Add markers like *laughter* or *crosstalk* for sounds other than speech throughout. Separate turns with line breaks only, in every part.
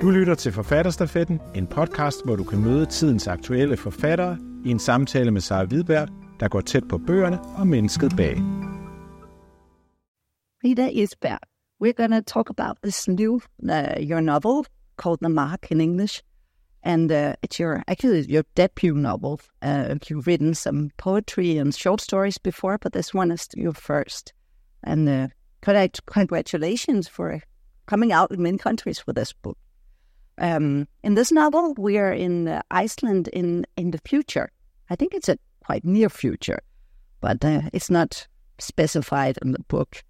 Du lytter til Forfatterstafetten, en podcast, hvor du kan møde tidens aktuelle forfattere i en samtale med Sara Hvidberg, der går tæt på bøgerne og mennesket bag.
Rita Isberg, we're going to talk about this new, uh, your novel called The Mark in English. And uh, it's your, actually your debut novel. Uh, you've written some poetry and short stories before, but this one is your first. And uh, congratulations for coming out in many countries with this book. Um, in this novel, we are in uh, Iceland in, in the future. I think it's a quite near future, but uh, it's not specified in the book.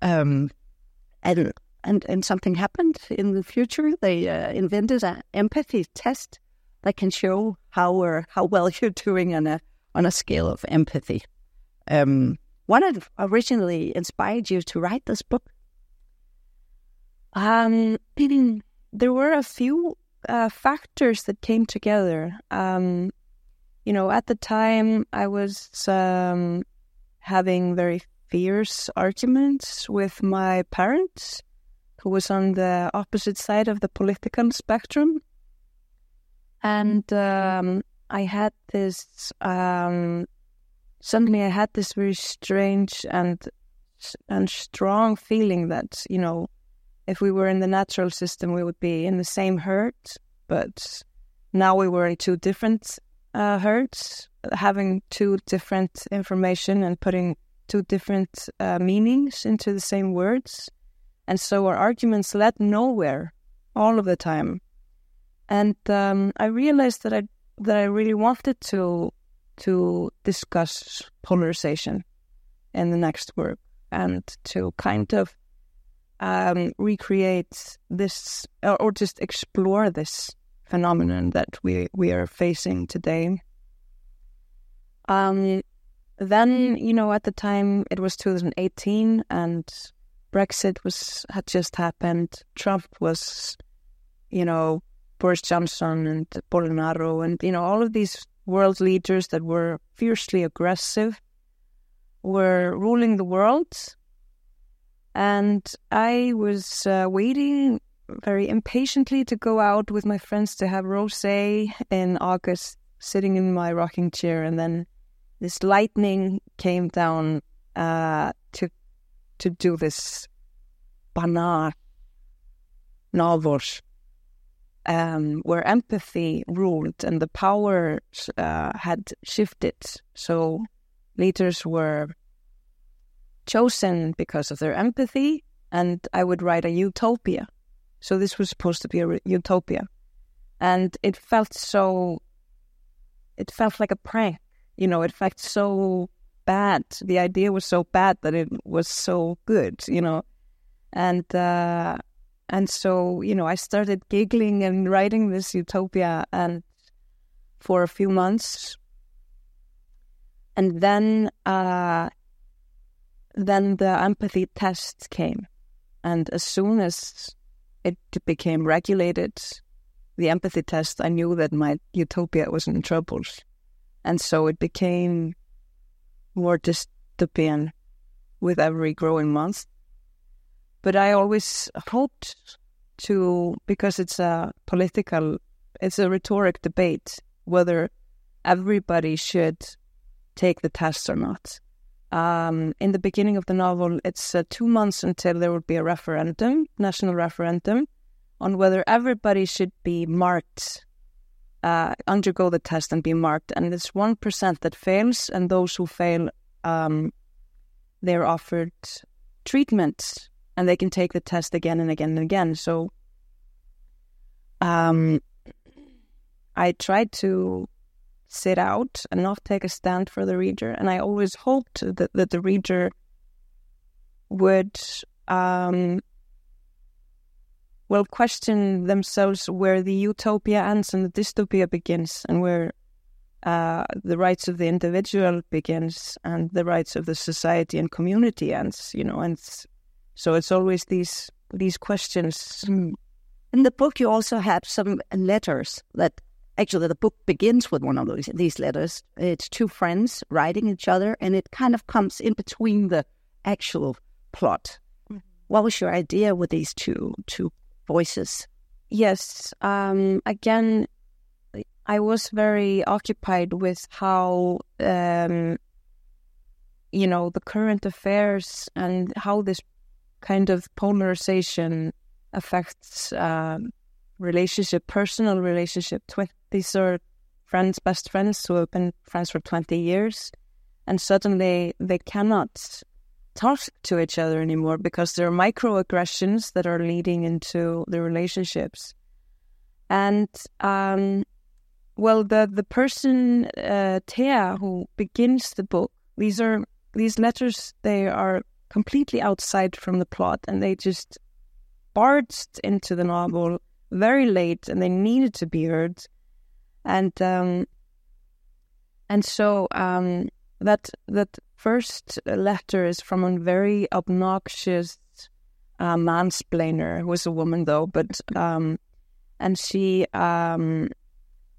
Um, and, and and something happened in the future. They uh, invented an empathy test that can show how uh, how well *laughs* you're doing on a on a scale of empathy. Um, what originally inspired you to write this book?
Um, *clears throat* there were a few uh, factors that came together. Um, you know, at the time, I was um, having very fierce arguments with my parents, who was on the opposite side of the political spectrum. And um, I had this, um, suddenly I had this very strange and and strong feeling that, you know, if we were in the natural system, we would be in the same herd, but now we were in two different uh, herds, having two different information and putting two different uh, meanings into the same words. And so our arguments led nowhere all of the time. And um, I realized that I that I really wanted to to discuss polarization in the next work and to kind of um, recreate this or, or just explore this phenomenon that we we are facing today. Um, then you know at the time it was 2018 and Brexit was had just happened. Trump was, you know, Boris Johnson and Bolsonaro and you know all of these world leaders that were fiercely aggressive were ruling the world and I was uh, waiting very impatiently to go out with my friends to have rosé in August, sitting in my rocking chair, and then this lightning came down uh, to to do this Bana novel, um, where empathy ruled and the power uh, had shifted. So leaders were chosen because of their empathy, and I would write a utopia. So this was supposed to be a utopia, and it felt so. It felt like a prank, you know. It felt so bad. The idea was so bad that it was so good, you know, and uh, and so you know, I started giggling and writing this utopia, and for a few months, and then uh, then the empathy test came. And as soon as it became regulated, the empathy test, I knew that my utopia was in trouble. And so it became more dystopian with every growing month. But I always hoped to, because it's a political, it's a rhetoric debate whether everybody should take the test or not. Um, in the beginning of the novel, it's uh, two months until there would be a referendum, national referendum, on whether everybody should be marked, uh, undergo the test and be marked. And it's 1% that fails, and those who fail, um, they're offered treatment and they can take the test again and again and again. So um, I tried to sit out and not take a stand for the reader. And I always hoped that, that the reader would, um, well, question themselves where the utopia ends and the dystopia begins, and where uh, the rights of the individual begins and the rights of the society and community ends. You know, and so it's always these these questions.
In the book, you also have some letters that actually the book begins with one of those, these letters. It's two friends writing each other, and it kind of comes in between the actual plot. Mm-hmm. What was your idea with these two two voices?
yes, um, again, I was very occupied with how, um, you know, the current affairs and how this kind of polarization affects um, relationship, personal relationship. Tw- these are friends, best friends who have been friends for 20 years. And suddenly they cannot talk to each other anymore because there are microaggressions that are leading into the relationships. And um, well, the the person uh, Thea who begins the book, these are these letters. They are completely outside from the plot, and they just barged into the novel very late, and they needed to be heard. And um, and so um, that that first letter is from a very obnoxious uh, mansplainer who is a woman though, but um, and she um,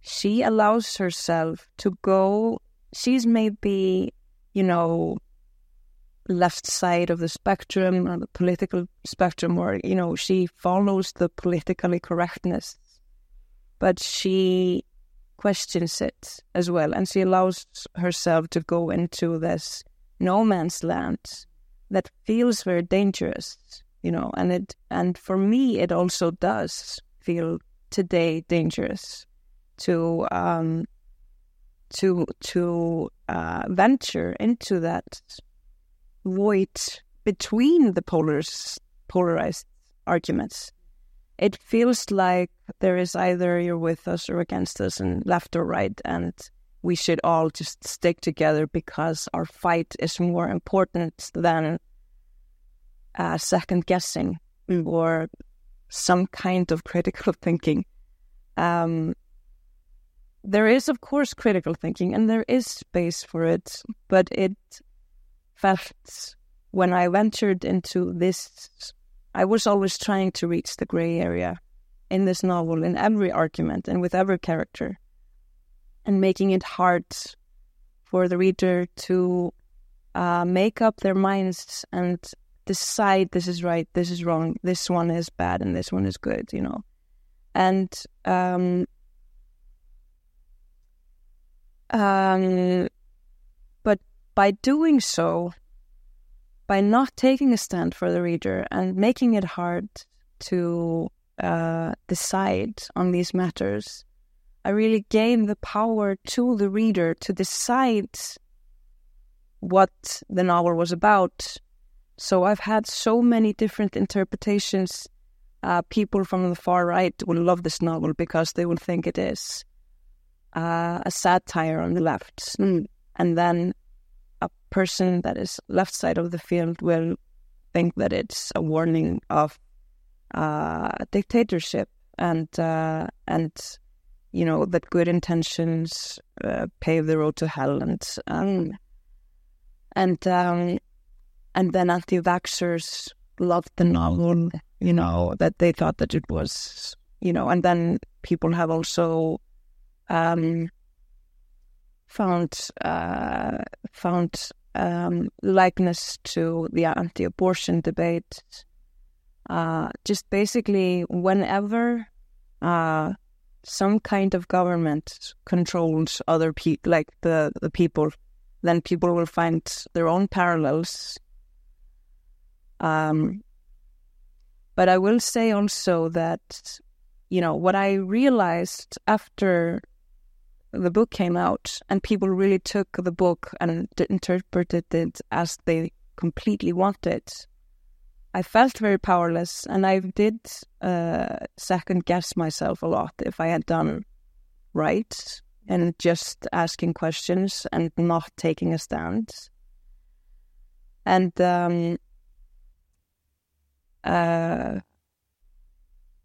she allows herself to go. She's maybe you know left side of the spectrum or the political spectrum, or you know she follows the politically correctness, but she questions it as well, and she allows herself to go into this no man's land that feels very dangerous, you know, and it and for me it also does feel today dangerous to um, to to uh, venture into that void between the polars, polarized arguments. It feels like there is either you're with us or against us, and left or right, and we should all just stick together because our fight is more important than uh, second guessing or some kind of critical *laughs* thinking. Um, there is, of course, critical thinking, and there is space for it, but it felt when I ventured into this, I was always trying to reach the gray area in this novel, in every argument, and with every character, and making it hard for the reader to uh, make up their minds and decide this is right, this is wrong, this one is bad, and this one is good, you know. And um, um, but by doing so, by not taking a stand for the reader and making it hard to uh, decide on these matters, I really gave the power to the reader to decide what the novel was about. So I've had so many different interpretations. Uh, people from the far right will love this novel because they will think it is uh, a satire on the left. Mm. And then person that is left side of the field will think that it's a warning of uh, dictatorship and uh, and you know that good intentions uh, pave the road to hell and um, and um, and then anti-vaxxers loved the novel you know that they thought that it was you know and then people have also um, found uh, found um, likeness to the anti-abortion debate. Uh, just basically, whenever uh, some kind of government controls other people, like the the people, then people will find their own parallels. Um, but I will say also that, you know, what I realized after the book came out and people really took the book and interpreted it as they completely wanted. I felt very powerless and I did uh, second guess myself a lot if I had done right and just asking questions and not taking a stand. And um, uh,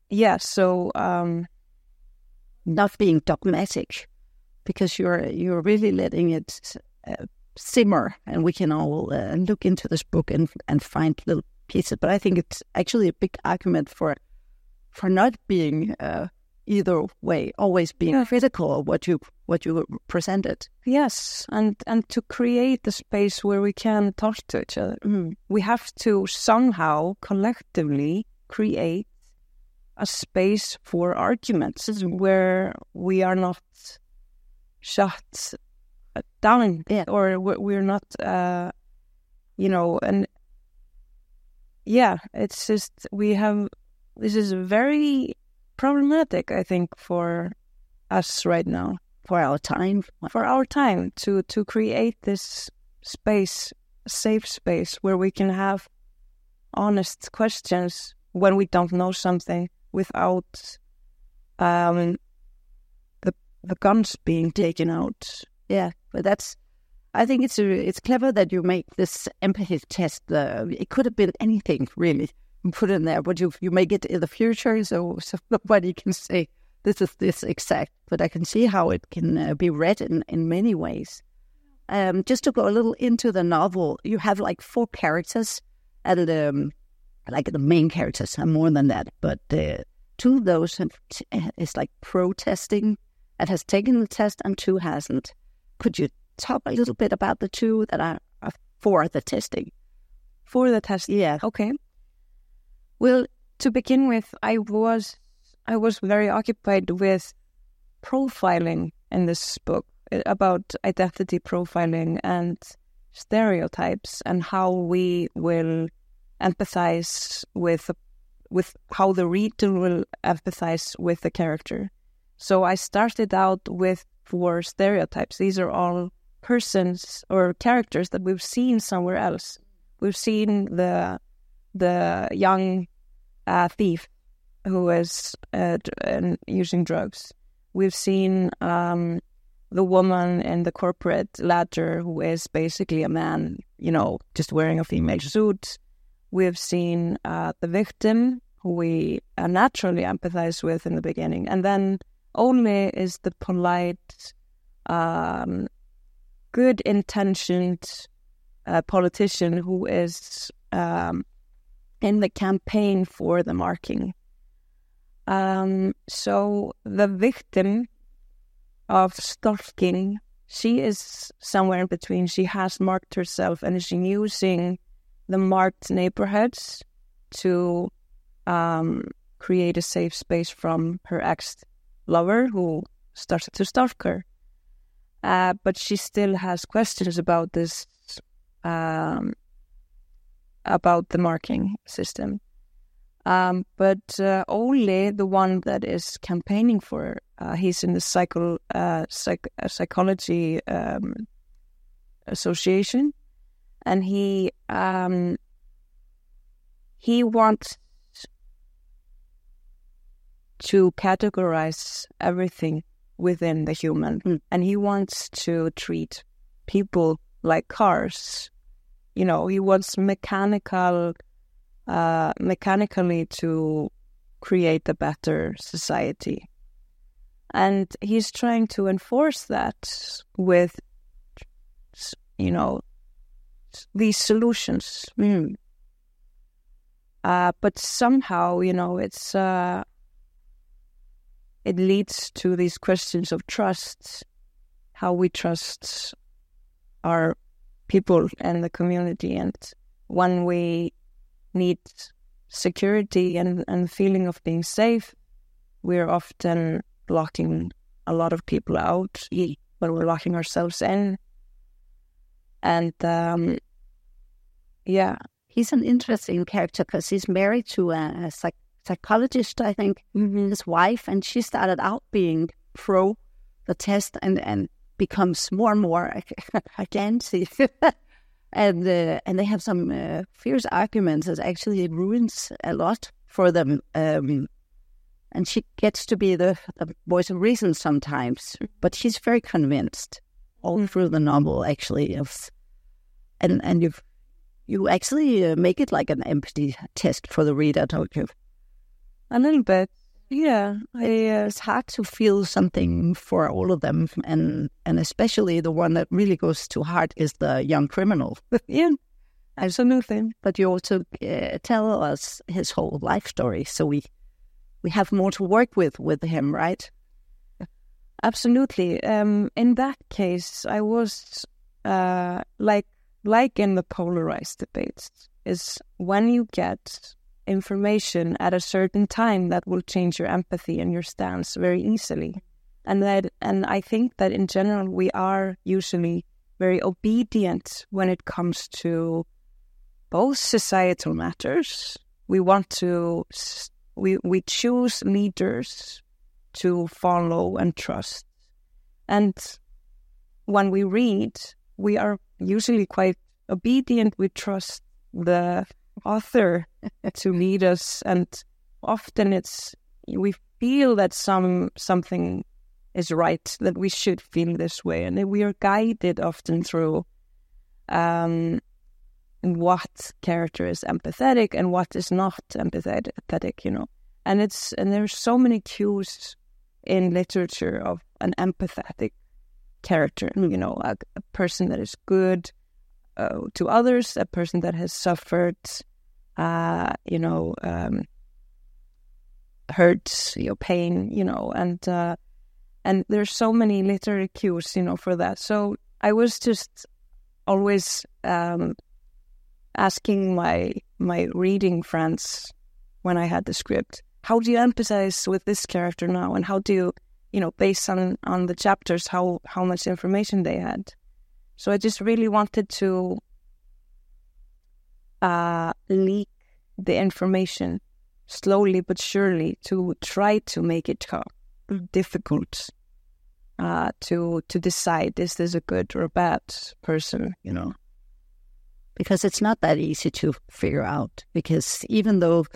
yeah, so um,
not being dogmatic because you're you're really letting it uh, simmer, and we can all uh, look into this book and and find little pieces. But I think it's actually a big argument for for not being uh, either way, always being yeah. critical of what you what you presented.
Yes, and and to create a space where we can talk to each other. Mm. We have to somehow collectively create a space for arguments where we are not shut down
Yeah.
or we're we're not, uh, you know, and yeah, it's just we have this is very problematic, I think, for us right now,
For our time.
for our time to to create this space, safe space where we can have honest questions when we don't know something without um the guns being taken out.
Yeah, but that's. I think it's it's clever that you make this empathy test. Uh, it could have been anything really put in there, but you you make it in the future, so so *laughs* nobody can say this is this exact. But I can see how it can uh, be read in in many ways. Um, just to go a little into the novel, you have like four characters, and um, like the main characters are more than that, but uh, two of those have t- is like protesting and has taken the test, and two hasn't. Could you talk a little bit about the two that are, are for the testing?
For the test.
Yeah.
Okay. Well, to begin with, I was I was very occupied with profiling in this book uh, about identity profiling and stereotypes and how we will empathize with with how the reader will empathize with the character. So I started out with four stereotypes. These are all persons or characters that we've seen somewhere else. We've seen the the young uh, thief who is uh, using drugs. We've seen um, the woman in the corporate ladder who is basically a man, you know, just wearing a female suit. We've seen uh, the victim who we uh, naturally empathize with in the beginning, and then Óli is the polite, um, good intentioned uh, politician who is um, in the campaign for the marking. Um, so the victim of stalking, she is somewhere in between. She has marked herself and is using the marked neighborhoods to um, create a safe space from her ex lover who started to stalk her. Uh, but she still has questions about this, um, about the marking system. Um, but uh, Óli the one that is campaigning for, uh, he's in the psycho, uh, psych- uh, psychology um, association, and he um, he wants to categorize everything within the human,
Mm.
and he wants to treat people like cars. You know, he wants mechanical, uh, mechanically to create a better society, and he's trying to enforce that with, you know, these solutions.
Mm.
Uh, but somehow, you know, it's uh, it leads to these questions of trust, how we trust our people and the community, and when we need security and and feeling of being safe, we're often locking a lot of people out, but we're locking ourselves in, and um, yeah,
He's an interesting character because he's married to a, a psych- psychologist, I think, his wife, and she started out being pro the test and, and becomes more and more *laughs* against it. *laughs* and uh, and they have some uh, fierce arguments that actually ruins a lot for them. Um, and she gets to be the, the voice of reason sometimes, but she's very convinced all through the novel, actually. Of and and you you actually uh, make it like an empathy test for the reader, don't you?
A little bit, yeah. Uh,
It's hard to feel something for all of them, and and especially the one that really goes to heart is the young criminal. *laughs*
yeah, absolutely.
but you also uh, tell us his whole life story, so we we have more to work with with him, right?
Absolutely. Um, in that case, I was uh, like like in the polarized debates is when you get information at a certain time that will change your empathy and your stance very easily. And that and I think that in general we are usually very obedient when it comes to both societal matters. We want to we we choose leaders to follow and trust. And when we read, we are usually quite obedient. We trust the author to lead us, and often it's we feel that some something is right, that we should feel this way, and we are guided often through um, what character is empathetic and what is not empathetic. You know, and it's and there's so many cues in literature of an empathetic character. You know, a, a person that is good uh, to others, a person that has suffered, uh, you know, um, hurt, you know, pain, you know, and uh, and there's so many literary cues, you know, for that. So I was just always um, asking my my reading friends when I had the script, how do you empathize with this character now, and how do you, you know, based on on the chapters, how how much information they had. So I just really wanted to uh, leak the information slowly but surely to try to make it difficult uh, to to decide is this a good or a bad person, you know?
Because it's not that easy to figure out. Because even though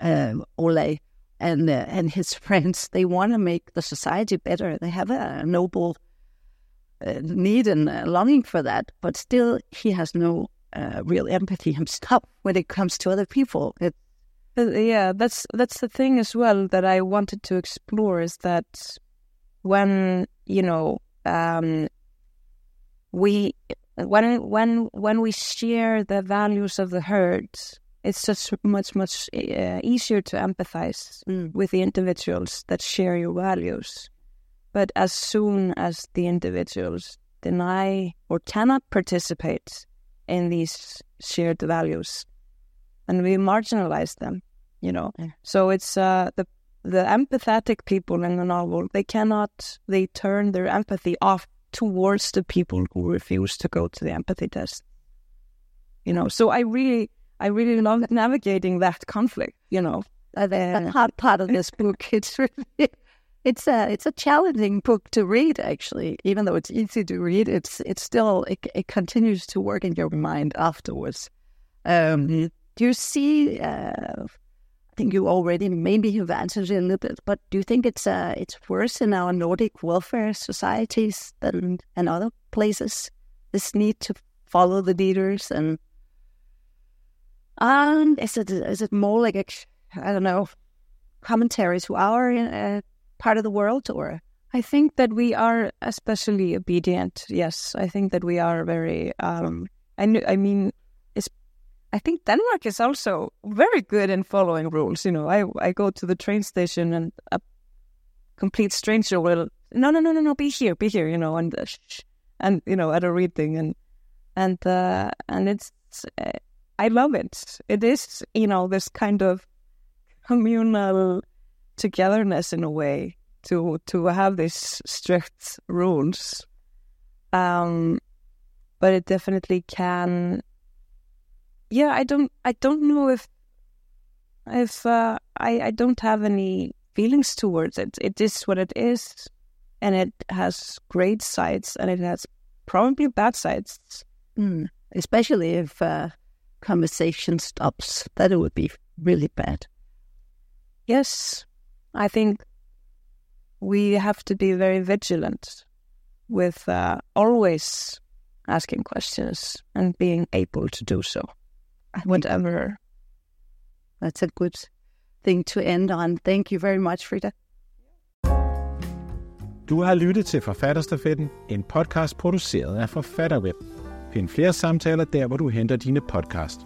uh, Óli and uh, and his *laughs* friends they want to make the society better, they have a noble uh, need and longing for that, but still he has no uh, real empathy himself *laughs* when it comes to other people. It,
yeah, that's that's the thing as well that I wanted to explore is that when you know um, we when when when we share the values of the herd, it's just much much uh, easier to empathize mm. with the individuals that share your values. But as soon as the individuals deny or cannot participate in these shared values, and we marginalize them, you know. Yeah. So it's uh, the the empathetic people in the novel. They cannot. They turn their empathy off towards the people who refuse to go to the empathy test. You know. So I really, I really love navigating that conflict. You know.
Uh, the hard part of this book. *laughs* It's really it's a it's a challenging book to read. Actually, even though it's easy to read, it's it's still it, it continues to work in your mind afterwards. Um, do you see? Uh, I think you already maybe have answered it a little bit, but do you think it's uh, it's worse in our Nordic welfare societies than in other places? This need to follow the leaders and um, is it is it more like a I don't know commentary to our uh, part of the world or
I think that we are especially obedient. Yes, I think that we are very. Um, I, kn- I mean, it's. I think Denmark is also very good in following rules. You know, I I go to the train station and a complete stranger will no no no no no be here be here you know and uh, and you know at a reading and and uh, and it's uh, I love it. It is you know this kind of communal togetherness in a way to to have these strict rules. Um, but it definitely can. Yeah, I don't. I don't know if if uh, I I don't have any feelings towards it. It is what it is, and it has great sides, and it has probably bad sides.
Mm. Especially if uh, conversation stops, that it would be really bad.
Yes, I think we have to be very vigilant with uh, always asking questions and being able to do so. Whatever.
That's a good thing to end on. Thank you very much, Frida.
Du har lyttet til Forfatterstafetten, en podcast produceret af Forfatterweb. Find flere samtaler der, hvor du henter dine podcast.